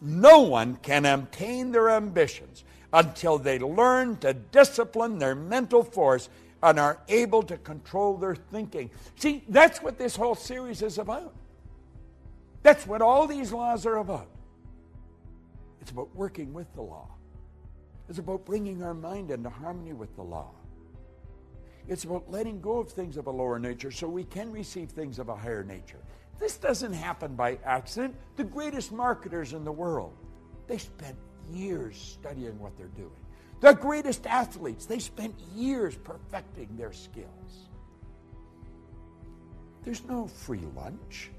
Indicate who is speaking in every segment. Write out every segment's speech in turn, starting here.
Speaker 1: no one can obtain their ambitions until they learn to discipline their mental force and are able to control their thinking. See, that's what this whole series is about. That's what all these laws are about. It's about working with the law. It's about bringing our mind into harmony with the law. It's about letting go of things of a lower nature so we can receive things of a higher nature. This doesn't happen by accident. The greatest marketers in the world, they spent years studying what they're doing. The greatest athletes, they spent years perfecting their skills. There's no free lunch.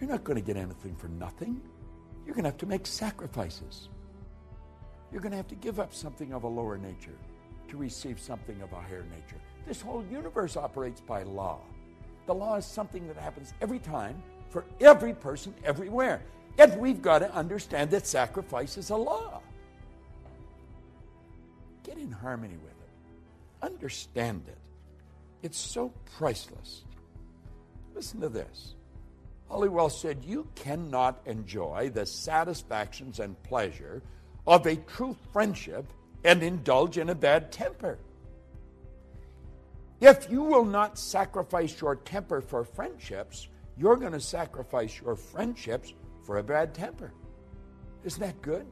Speaker 1: You're not going to get anything for nothing. You're going to have to make sacrifices. You're going to have to give up something of a lower nature to receive something of a higher nature. This whole universe operates by law. The law is something that happens every time for every person everywhere. Yet we've got to understand that sacrifice is a law. Get in harmony with it. Understand it. It's so priceless. Listen to this. Holliwell said, You cannot enjoy the satisfactions and pleasure of a true friendship and indulge in a bad temper. If you will not sacrifice your temper for friendships, you're going to sacrifice your friendships for a bad temper. Isn't that good?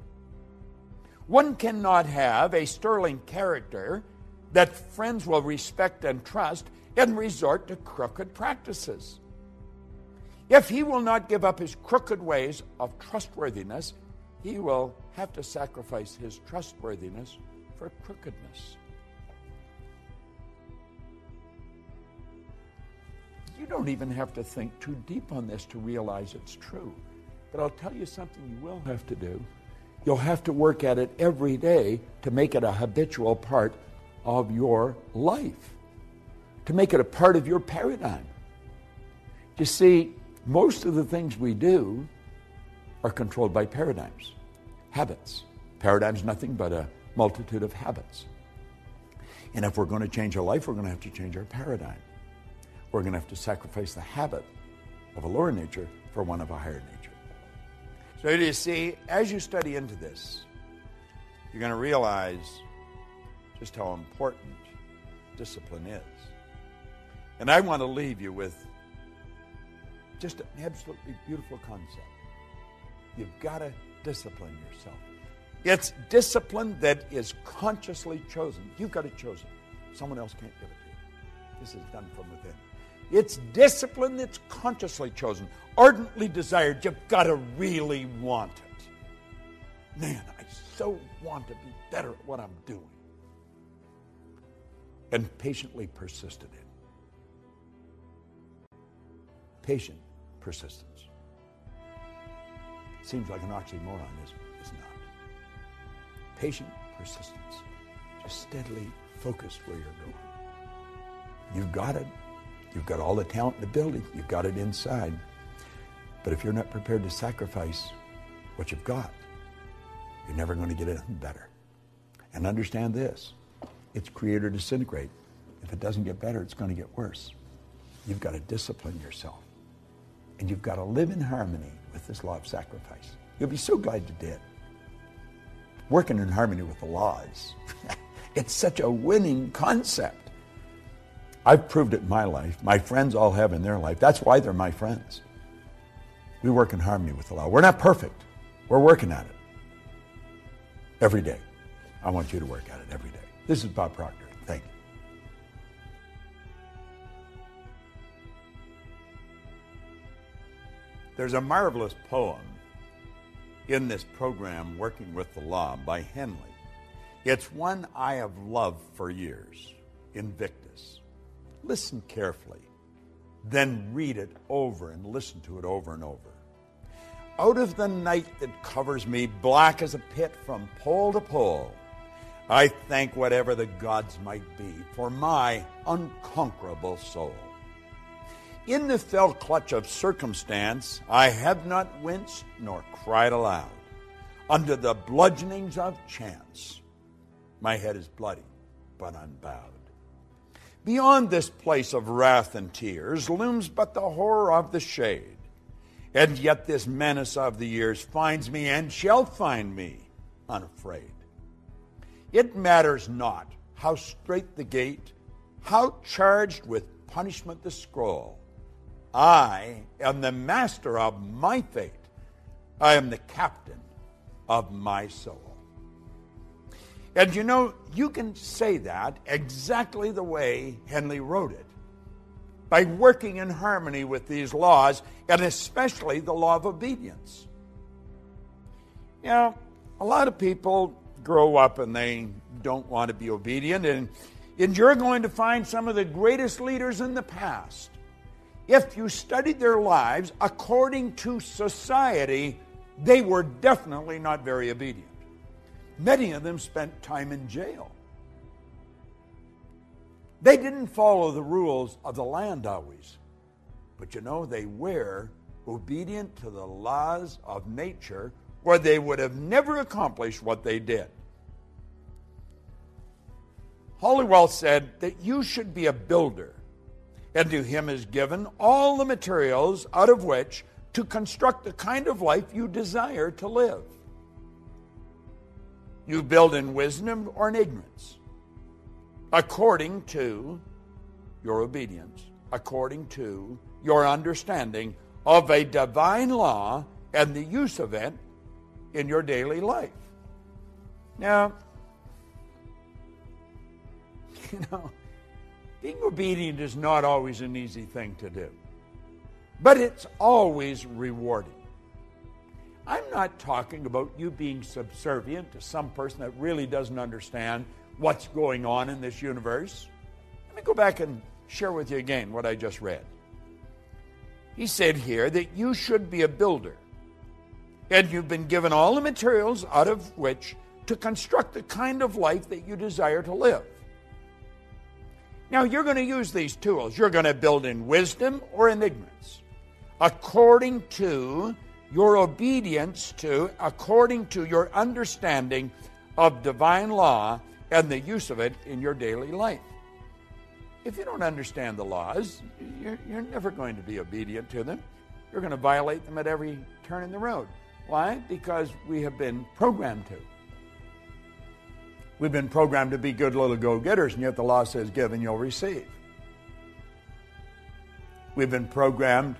Speaker 1: One cannot have a sterling character that friends will respect and trust and resort to crooked practices. If he will not give up his crooked ways of trustworthiness, he will have to sacrifice his trustworthiness for crookedness. You don't even have to think too deep on this to realize it's true. But I'll tell you something you will have to do. You'll have to work at it every day to make it a habitual part of your life, to make it a part of your paradigm. You see, most of the things we do are controlled by paradigms, habits. Paradigm's nothing but a multitude of habits. And if we're going to change our life, we're going to have to change our paradigm. We're going to have to sacrifice the habit of a lower nature for one of a higher nature. So you see, as you study into this, you're going to realize just how important discipline is. And I want to leave you with just an absolutely beautiful concept. You've got to discipline yourself. It's discipline that is consciously chosen. You've got to choose it. Someone else can't give it to you. This is done from within. It's discipline that's consciously chosen, ardently desired. You've got to really want it. Man, I so want to be better at what I'm doing. And patiently persisted in. Patient persistence. Seems like an oxymoron, is It's not. Patient persistence. Just steadily focus where you're going. You've got it. You've got all the talent in the building. You've got it inside. But if you're not prepared to sacrifice what you've got, you're never going to get anything better. And understand this it's create or disintegrate. If it doesn't get better, it's going to get worse. You've got to discipline yourself. And you've got to live in harmony with this law of sacrifice. You'll be so glad you did. Working in harmony with the laws. it's such a winning concept. I've proved it in my life. My friends all have in their life. That's why they're my friends. We work in harmony with the law. We're not perfect. We're working at it every day. I want you to work at it every day. This is Bob Proctor. Thank you. There's a marvelous poem in this program, Working with the Law, by Henley. It's one I have loved for years, Invictus. Listen carefully, then read it over and listen to it over and over. Out of the night that covers me, black as a pit from pole to pole, I thank whatever the gods might be for my unconquerable soul. In the fell clutch of circumstance, I have not winced nor cried aloud. Under the bludgeonings of chance, my head is bloody but unbowed. Beyond this place of wrath and tears looms but the horror of the shade. And yet this menace of the years finds me and shall find me unafraid. It matters not how strait the gate, how charged with punishment the scroll. I am the master of my fate. I am the captain of my soul. And you know, you can say that exactly the way Henley wrote it by working in harmony with these laws, and especially the law of obedience. You know, a lot of people grow up and they don't want to be obedient, and, and you're going to find some of the greatest leaders in the past. If you studied their lives according to society, they were definitely not very obedient. Many of them spent time in jail. They didn't follow the rules of the land always, but you know, they were obedient to the laws of nature, or they would have never accomplished what they did. Holliwell said that you should be a builder, and to him is given all the materials out of which to construct the kind of life you desire to live. You build in wisdom or in ignorance, according to your obedience, according to your understanding of a divine law and the use of it in your daily life. Now, you know, being obedient is not always an easy thing to do, but it's always rewarding. I'm not talking about you being subservient to some person that really doesn't understand what's going on in this universe. Let me go back and share with you again what I just read. He said here that you should be a builder, and you've been given all the materials out of which to construct the kind of life that you desire to live. Now, you're going to use these tools. You're going to build in wisdom or in ignorance, according to your obedience to, according to your understanding of divine law and the use of it in your daily life. If you don't understand the laws, you're, you're never going to be obedient to them. You're going to violate them at every turn in the road. Why? Because we have been programmed to. We've been programmed to be good little go getters, and yet the law says, Give and you'll receive. We've been programmed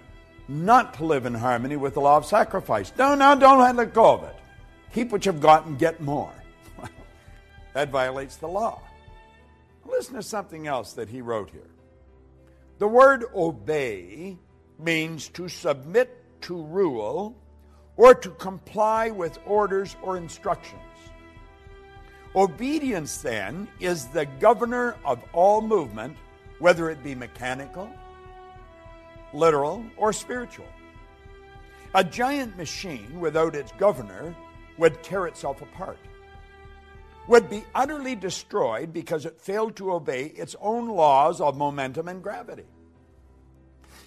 Speaker 1: not to live in harmony with the law of sacrifice. No, no, don't let go of it. Keep what you've got and get more. that violates the law. Listen to something else that he wrote here. The word obey means to submit to rule or to comply with orders or instructions. Obedience, then, is the governor of all movement, whether it be mechanical, literal, or spiritual. A giant machine without its governor would tear itself apart, would be utterly destroyed because it failed to obey its own laws of momentum and gravity.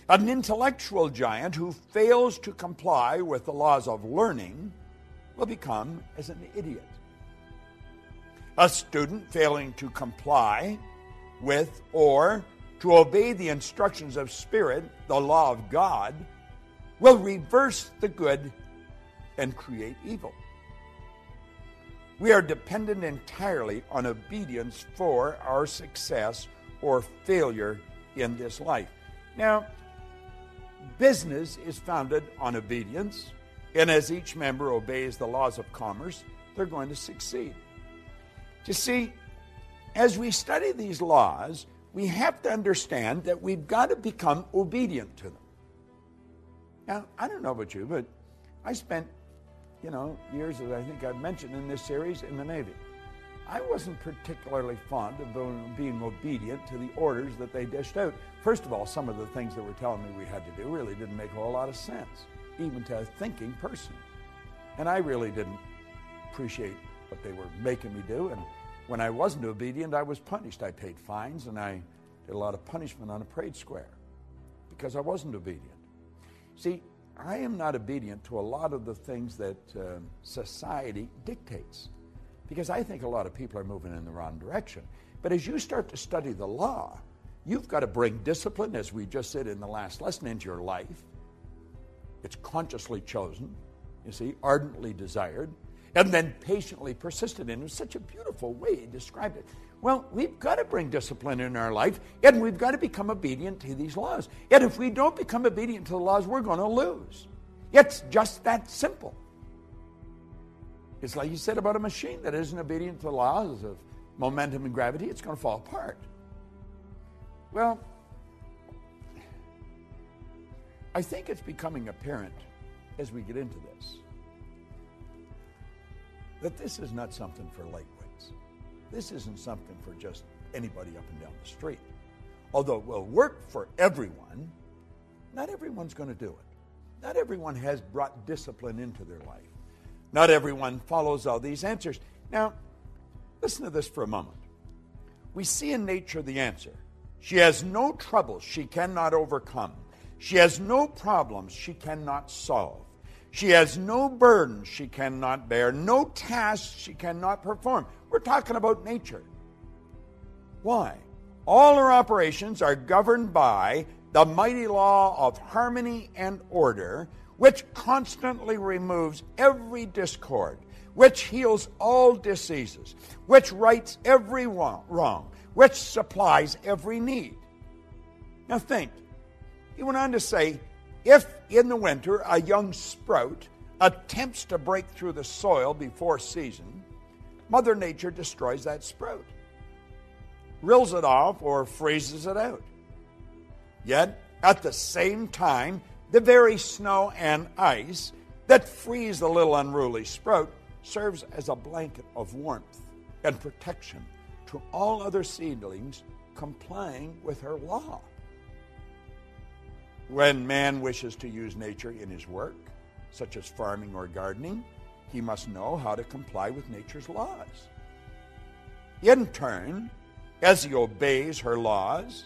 Speaker 1: An intellectual giant who fails to comply with the laws of learning will become as an idiot. A student failing to comply with or to obey the instructions of Spirit, the law of God, will reverse the good and create evil. We are dependent entirely on obedience for our success or failure in this life. Now, business is founded on obedience, and as each member obeys the laws of commerce, they're going to succeed. You see, as we study these laws, we have to understand that we've got to become obedient to them. Now, I don't know about you, but I spent, you know, years, as I think I've mentioned in this series, in the Navy. I wasn't particularly fond of being obedient to the orders that they dished out. First of all, some of the things that were telling me we had to do really didn't make a whole lot of sense, even to a thinking person. And I really didn't appreciate what they were making me do. And when I wasn't obedient, I was punished. I paid fines and I did a lot of punishment on a parade square because I wasn't obedient. See, I am not obedient to a lot of the things that uh, society dictates because I think a lot of people are moving in the wrong direction. But as you start to study the law, you've got to bring discipline, as we just said in the last lesson, into your life. It's consciously chosen, you see, ardently desired, and then patiently persisted in. It was such a beautiful way he described it. Well, we've got to bring discipline in our life, and we've got to become obedient to these laws. And if we don't become obedient to the laws, we're going to lose. It's just that simple. It's like you said about a machine that isn't obedient to the laws of momentum and gravity, it's going to fall apart. Well, I think it's becoming apparent as we get into this that this is not something for lightweights. This isn't something for just anybody up and down the street. Although it will work for everyone, not everyone's going to do it. Not everyone has brought discipline into their life. Not everyone follows all these answers. Now, listen to this for a moment. We see in nature the answer. She has no troubles she cannot overcome. She has no problems she cannot solve. She has no burdens she cannot bear, no tasks she cannot perform. We're talking about nature. Why? All her operations are governed by the mighty law of harmony and order, which constantly removes every discord, which heals all diseases, which rights every wrong, which supplies every need. Now think, he went on to say, if in the winter a young sprout attempts to break through the soil before season, Mother Nature destroys that sprout, rills it off, or freezes it out. Yet, at the same time, the very snow and ice that freeze the little unruly sprout serves as a blanket of warmth and protection to all other seedlings complying with her law. When man wishes to use nature in his work, such as farming or gardening, he must know how to comply with nature's laws. In turn, as he obeys her laws,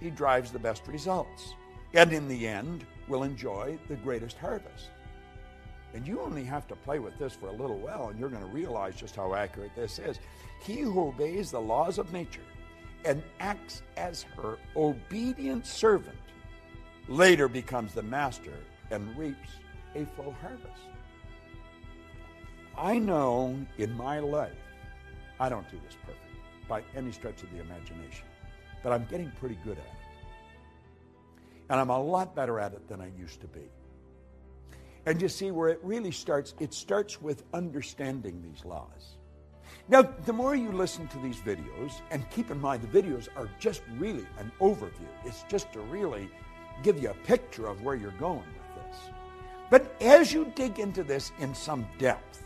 Speaker 1: he drives the best results, and in the end, will enjoy the greatest harvest. And you only have to play with this for a little while, and you're going to realize just how accurate this is. He who obeys the laws of nature and acts as her obedient servant later becomes the master and reaps a full harvest. I know in my life, I don't do this perfect by any stretch of the imagination, but I'm getting pretty good at it. And I'm a lot better at it than I used to be. And you see where it really starts, it starts with understanding these laws. Now, the more you listen to these videos, and keep in mind the videos are just really an overview, it's just to really give you a picture of where you're going with this. But as you dig into this in some depth,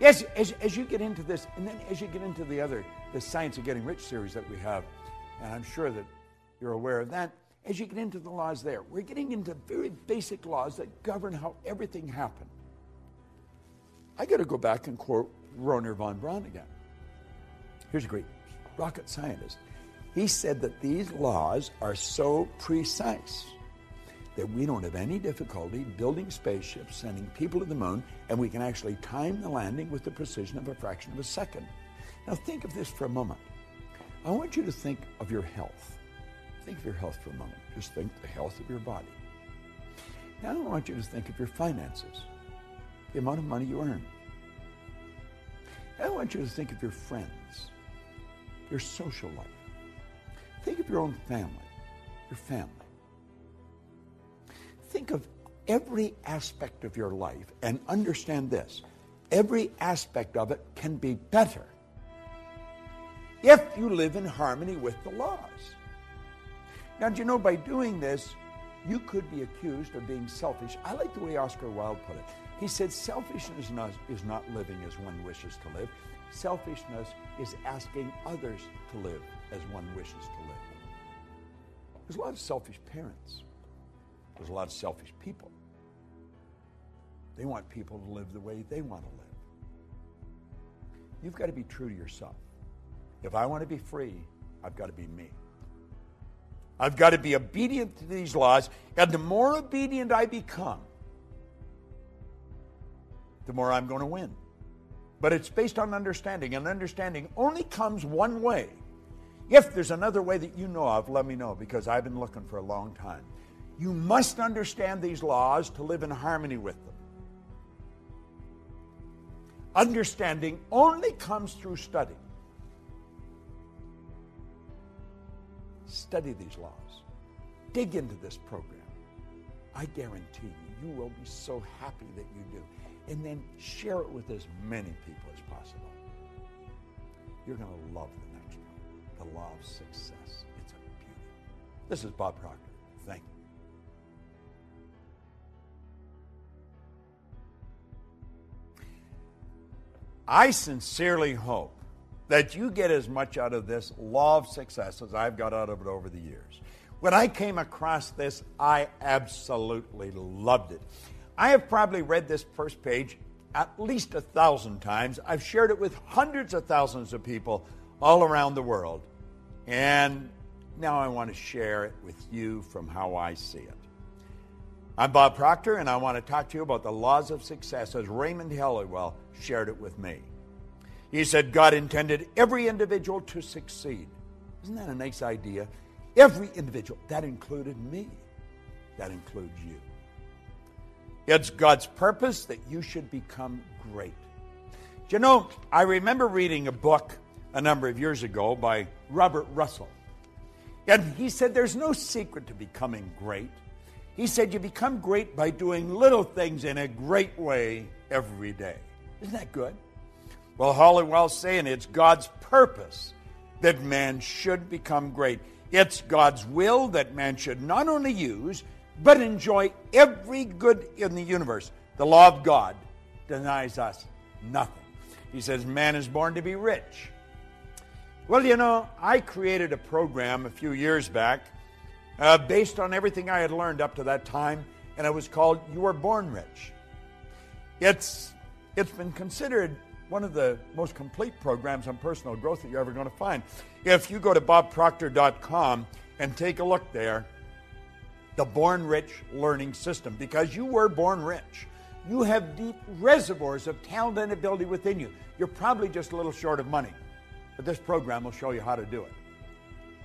Speaker 1: as, as, as you get into this, and then as you get into the other, the Science of Getting Rich series that we have, and I'm sure that you're aware of that, as you get into the laws there, we're getting into very basic laws that govern how everything happened. I got to go back and quote Wernher von Braun again. Here's a great rocket scientist. He said that these laws are so precise that we don't have any difficulty building spaceships, sending people to the moon, and we can actually time the landing with the precision of a fraction of a second. Now, think of this for a moment. I want you to think of your health. Think of your health for a moment. Just think the health of your body. Now, I want you to think of your finances, the amount of money you earn. I want you to think of your friends, your social life. Think of your own family, your family. Think of every aspect of your life and understand this every aspect of it can be better if you live in harmony with the laws. Now, do you know by doing this, you could be accused of being selfish. I like the way Oscar Wilde put it. He said, Selfishness is not, living as one wishes to live, selfishness is asking others to live as one wishes to live. There's a lot of selfish parents. There's a lot of selfish people. They want people to live the way they want to live. You've got to be true to yourself. If I want to be free, I've got to be me. I've got to be obedient to these laws, and the more obedient I become, the more I'm going to win. But it's based on understanding, and understanding only comes one way if there's another way that you know of, let me know because I've been looking for a long time. You must understand these laws to live in harmony with them. Understanding only comes through study. Study these laws. Dig into this program. I guarantee you, you will be so happy that you do. And then share it with as many people as possible. You're going to love the of success. It's a beauty. This is Bob Proctor. Thank you. I sincerely hope that you get as much out of this law of success as I've got out of it over the years. When I came across this, I absolutely loved it. I have probably read this first page at least a thousand times. I've shared it with hundreds of thousands of people all around the world. And now I want to share it with you from how I see it. I'm Bob Proctor, and I want to talk to you about the laws of success as Raymond Holliwell shared it with me. He said God intended every individual to succeed. Isn't that a nice idea? Every individual. That included me. That includes you. It's God's purpose that you should become great. Do you know, I remember reading a book a number of years ago by Robert Russell. And he said there's no secret to becoming great. He said you become great by doing little things in a great way every day. Isn't that good? Well, Holliwell's saying it's God's purpose that man should become great. It's God's will that man should not only use, but enjoy every good in the universe. The law of God denies us nothing. He says man is born to be rich. Well, you know, I created a program a few years back uh, based on everything I had learned up to that time, and it was called You Were Born Rich. It's it's been considered one of the most complete programs on personal growth that you're ever going to find. If you go to bobproctor.com and take a look there, the Born Rich Learning System, because you were born rich. You have deep reservoirs of talent and ability within you. You're probably just a little short of money, but this program will show you how to do it.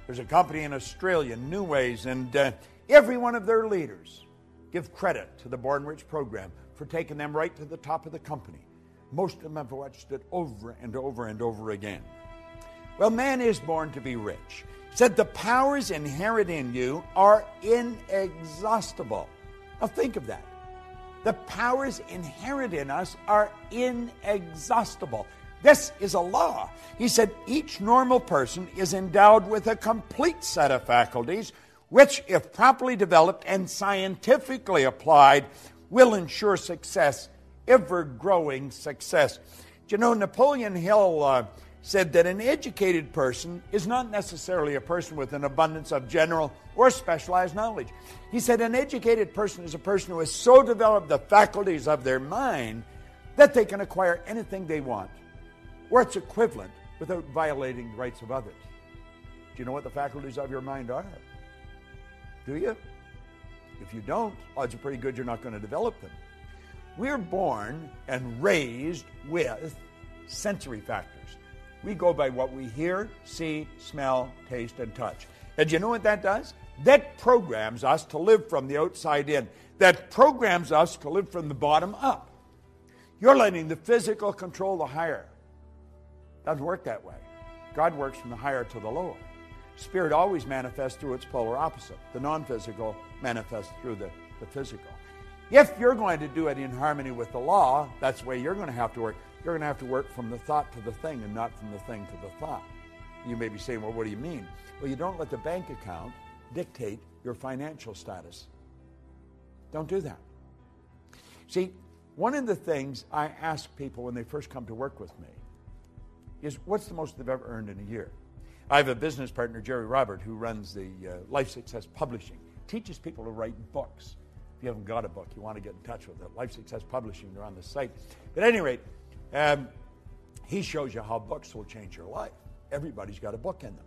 Speaker 1: There's a company in Australia, New Ways, and uh, every one of their leaders give credit to the Born Rich program for taking them right to the top of the company. Most of them have watched it over and over and over again. Well, man is born to be rich. Said the powers inherent in you are inexhaustible. Now think of that. The powers inherent in us are inexhaustible. This is a law. He said each normal person is endowed with a complete set of faculties, which, if properly developed and scientifically applied, will ensure success, ever growing success. Do you know, Napoleon Hill uh, said that an educated person is not necessarily a person with an abundance of general or specialized knowledge. He said an educated person is a person who has so developed the faculties of their mind that they can acquire anything they want or its equivalent without violating the rights of others. Do you know what the faculties of your mind are? Do you? If you don't, odds are pretty good you're not going to develop them. We're born and raised with sensory factors. We go by what we hear, see, smell, taste, and touch. And you know what that does? That programs us to live from the outside in. That programs us to live from the bottom up. You're letting the physical control the higher. Doesn't work that way. God works from the higher to the lower. Spirit always manifests through its polar opposite. The non physical manifests through the, the physical. If you're going to do it in harmony with the law, that's the way you're going to have to work. You're going to have to work from the thought to the thing and not from the thing to the thought. You may be saying, well, what do you mean? Well, you don't let the bank account dictate your financial status. Don't do that. See, one of the things I ask people when they first come to work with me is what's the most they've ever earned in a year? I have a business partner, Gerry Robert, who runs the uh, Life Success Publishing, teaches people to write books. If you haven't got a book, you want to get in touch with it. Life Success Publishing, they're on the site. But at any rate, um, he shows you how books will change your life. Everybody's got a book in them.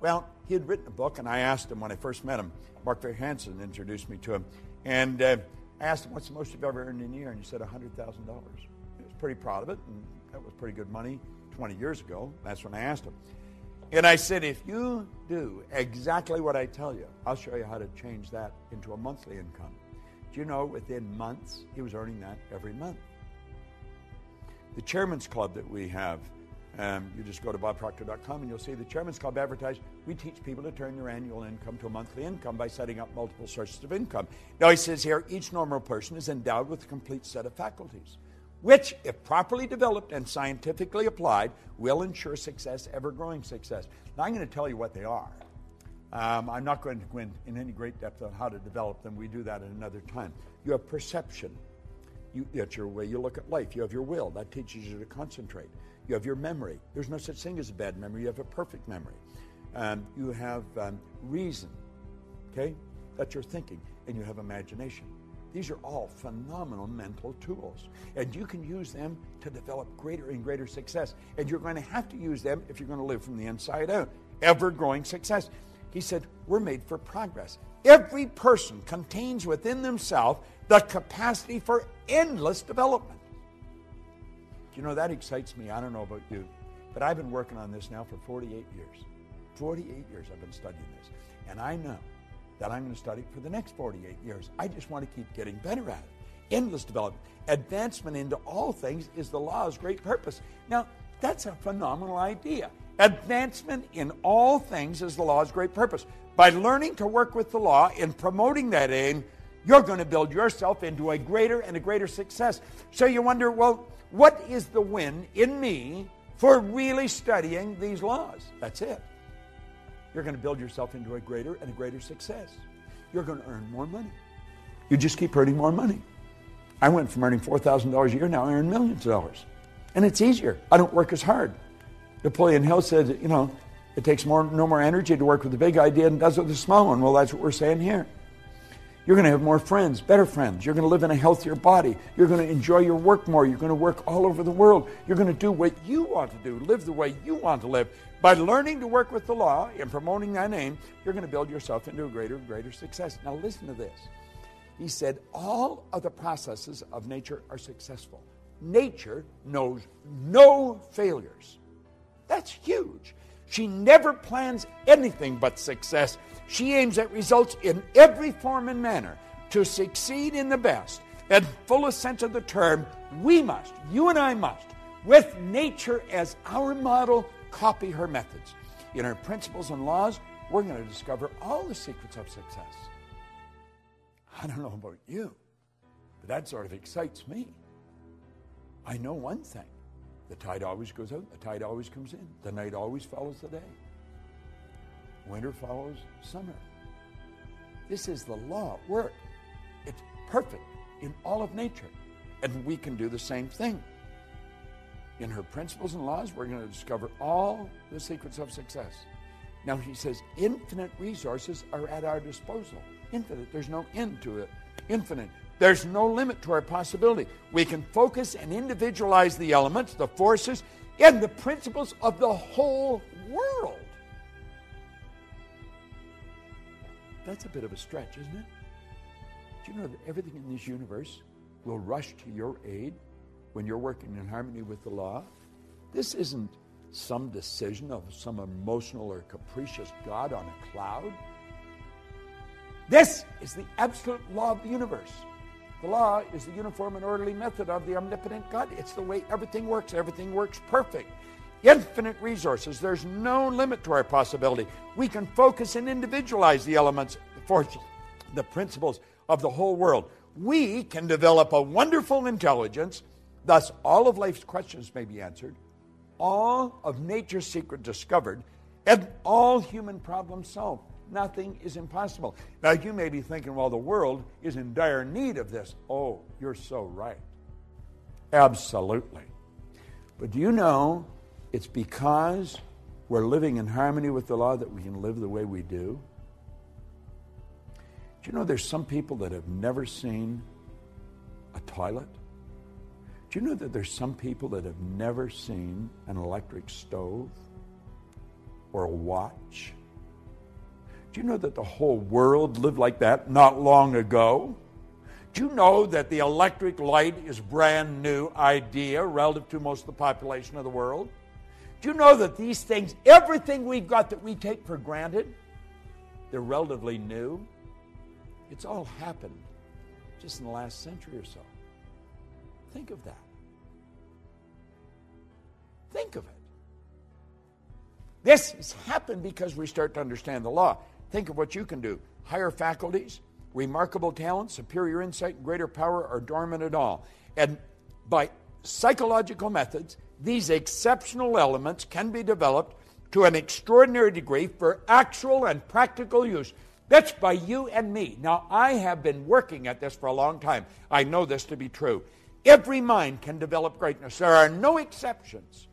Speaker 1: Well, he had written a book, and I asked him when I first met him. Mark Fair Hansen introduced me to him. And uh, I asked him, What's the most you've ever earned in a year? And he said, $100,000. He was pretty proud of it, and that was pretty good money 20 years ago. That's when I asked him. And I said, if you do exactly what I tell you, I'll show you how to change that into a monthly income. Do you know within months, he was earning that every month? The Chairman's Club that we have, um, you just go to bobproctor.com and you'll see the Chairman's Club advertised. We teach people to turn their annual income to a monthly income by setting up multiple sources of income. Now, he says here each normal person is endowed with a complete set of faculties, which, if properly developed and scientifically applied, will ensure success, ever growing success. Now, I'm going to tell you what they are. Um, I'm not going to go in, in any great depth on how to develop them. We do that at another time. You have perception. You, that's your way you look at life. You have your will. That teaches you to concentrate. You have your memory. There's no such thing as a bad memory. You have a perfect memory. Um, you have um, reason. Okay? That's your thinking. And you have imagination. These are all phenomenal mental tools. And you can use them to develop greater and greater success. And you're going to have to use them if you're going to live from the inside out. Ever growing success. He said, We're made for progress. Every person contains within themselves the capacity for endless development. You know that excites me? I don't know about you, but I've been working on this now for 48 years. 48 years I've been studying this. And I know that I'm going to study for the next 48 years. I just want to keep getting better at it. Endless development. Advancement into all things is the law's great purpose. Now, that's a phenomenal idea. Advancement in all things is the law's great purpose. By learning to work with the law and promoting that aim, you're going to build yourself into a greater and a greater success. So you wonder, well, what is the win in me for really studying these laws? That's it. You're going to build yourself into a greater and a greater success. You're going to earn more money. You just keep earning more money. I went from earning $4,000 a year, now I earn millions of dollars. And it's easier. I don't work as hard. Napoleon Hill said, you know, it takes more, no more energy to work with the big idea than does with the small one. Well, that's what we're saying here. You're going to have more friends, better friends. You're going to live in a healthier body. You're going to enjoy your work more. You're going to work all over the world. You're going to do what you want to do, live the way you want to live. By learning to work with the law and promoting that name, you're going to build yourself into a greater and greater success. Now, listen to this. He said, All of the processes of nature are successful. Nature knows no failures. That's huge. She never plans anything but success. She aims at results in every form and manner. To succeed in the best and fullest sense of the term, we must, you and I must, with nature as our model, copy her methods. In her principles and laws, we're going to discover all the secrets of success. I don't know about you, but that sort of excites me. I know one thing the tide always goes out, the tide always comes in, the night always follows the day. Winter follows summer. This is the law at work. It's perfect in all of nature. And we can do the same thing. In her principles and laws, we're going to discover all the secrets of success. Now, he says infinite resources are at our disposal. Infinite. There's no end to it. Infinite. There's no limit to our possibility. We can focus and individualize the elements, the forces, and the principles of the whole world. That's a bit of a stretch, isn't it? Do you know that everything in this universe will rush to your aid when you're working in harmony with the law? This isn't some decision of some emotional or capricious God on a cloud. This is the absolute law of the universe. The law is the uniform and orderly method of the omnipotent God. It's the way everything works. Everything works perfect. Infinite resources. There's no limit to our possibility. We can focus and individualize the elements, the the principles of the whole world. We can develop a wonderful intelligence. Thus, all of life's questions may be answered, all of nature's secret discovered, and all human problems solved nothing is impossible. Now, you may be thinking, well, the world is in dire need of this. Oh, you're so right. Absolutely. But do you know it's because we're living in harmony with the law that we can live the way we do? Do you know there's some people that have never seen a toilet? Do you know that there's some people that have never seen an electric stove or a watch? Do you know that the whole world lived like that not long ago? Do you know that the electric light is brand new idea relative to most of the population of the world? Do you know that these things, everything we've got that we take for granted, they're relatively new? It's all happened just in the last century or so. Think of that. Think of it. This has happened because we start to understand the law. Think of what you can do. Higher faculties, remarkable talent, superior insight, and greater power are dormant at all. And by psychological methods, these exceptional elements can be developed to an extraordinary degree for actual and practical use. That's by you and me. Now, I have been working at this for a long time. I know this to be true. Every mind can develop greatness, there are no exceptions.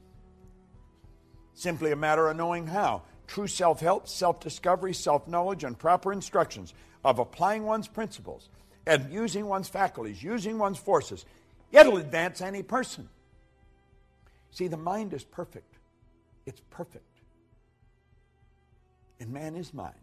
Speaker 1: Simply a matter of knowing how. True self help, self discovery, self knowledge, and proper instructions of applying one's principles and using one's faculties, using one's forces. It'll advance any person. See, the mind is perfect. It's perfect. And man is mind.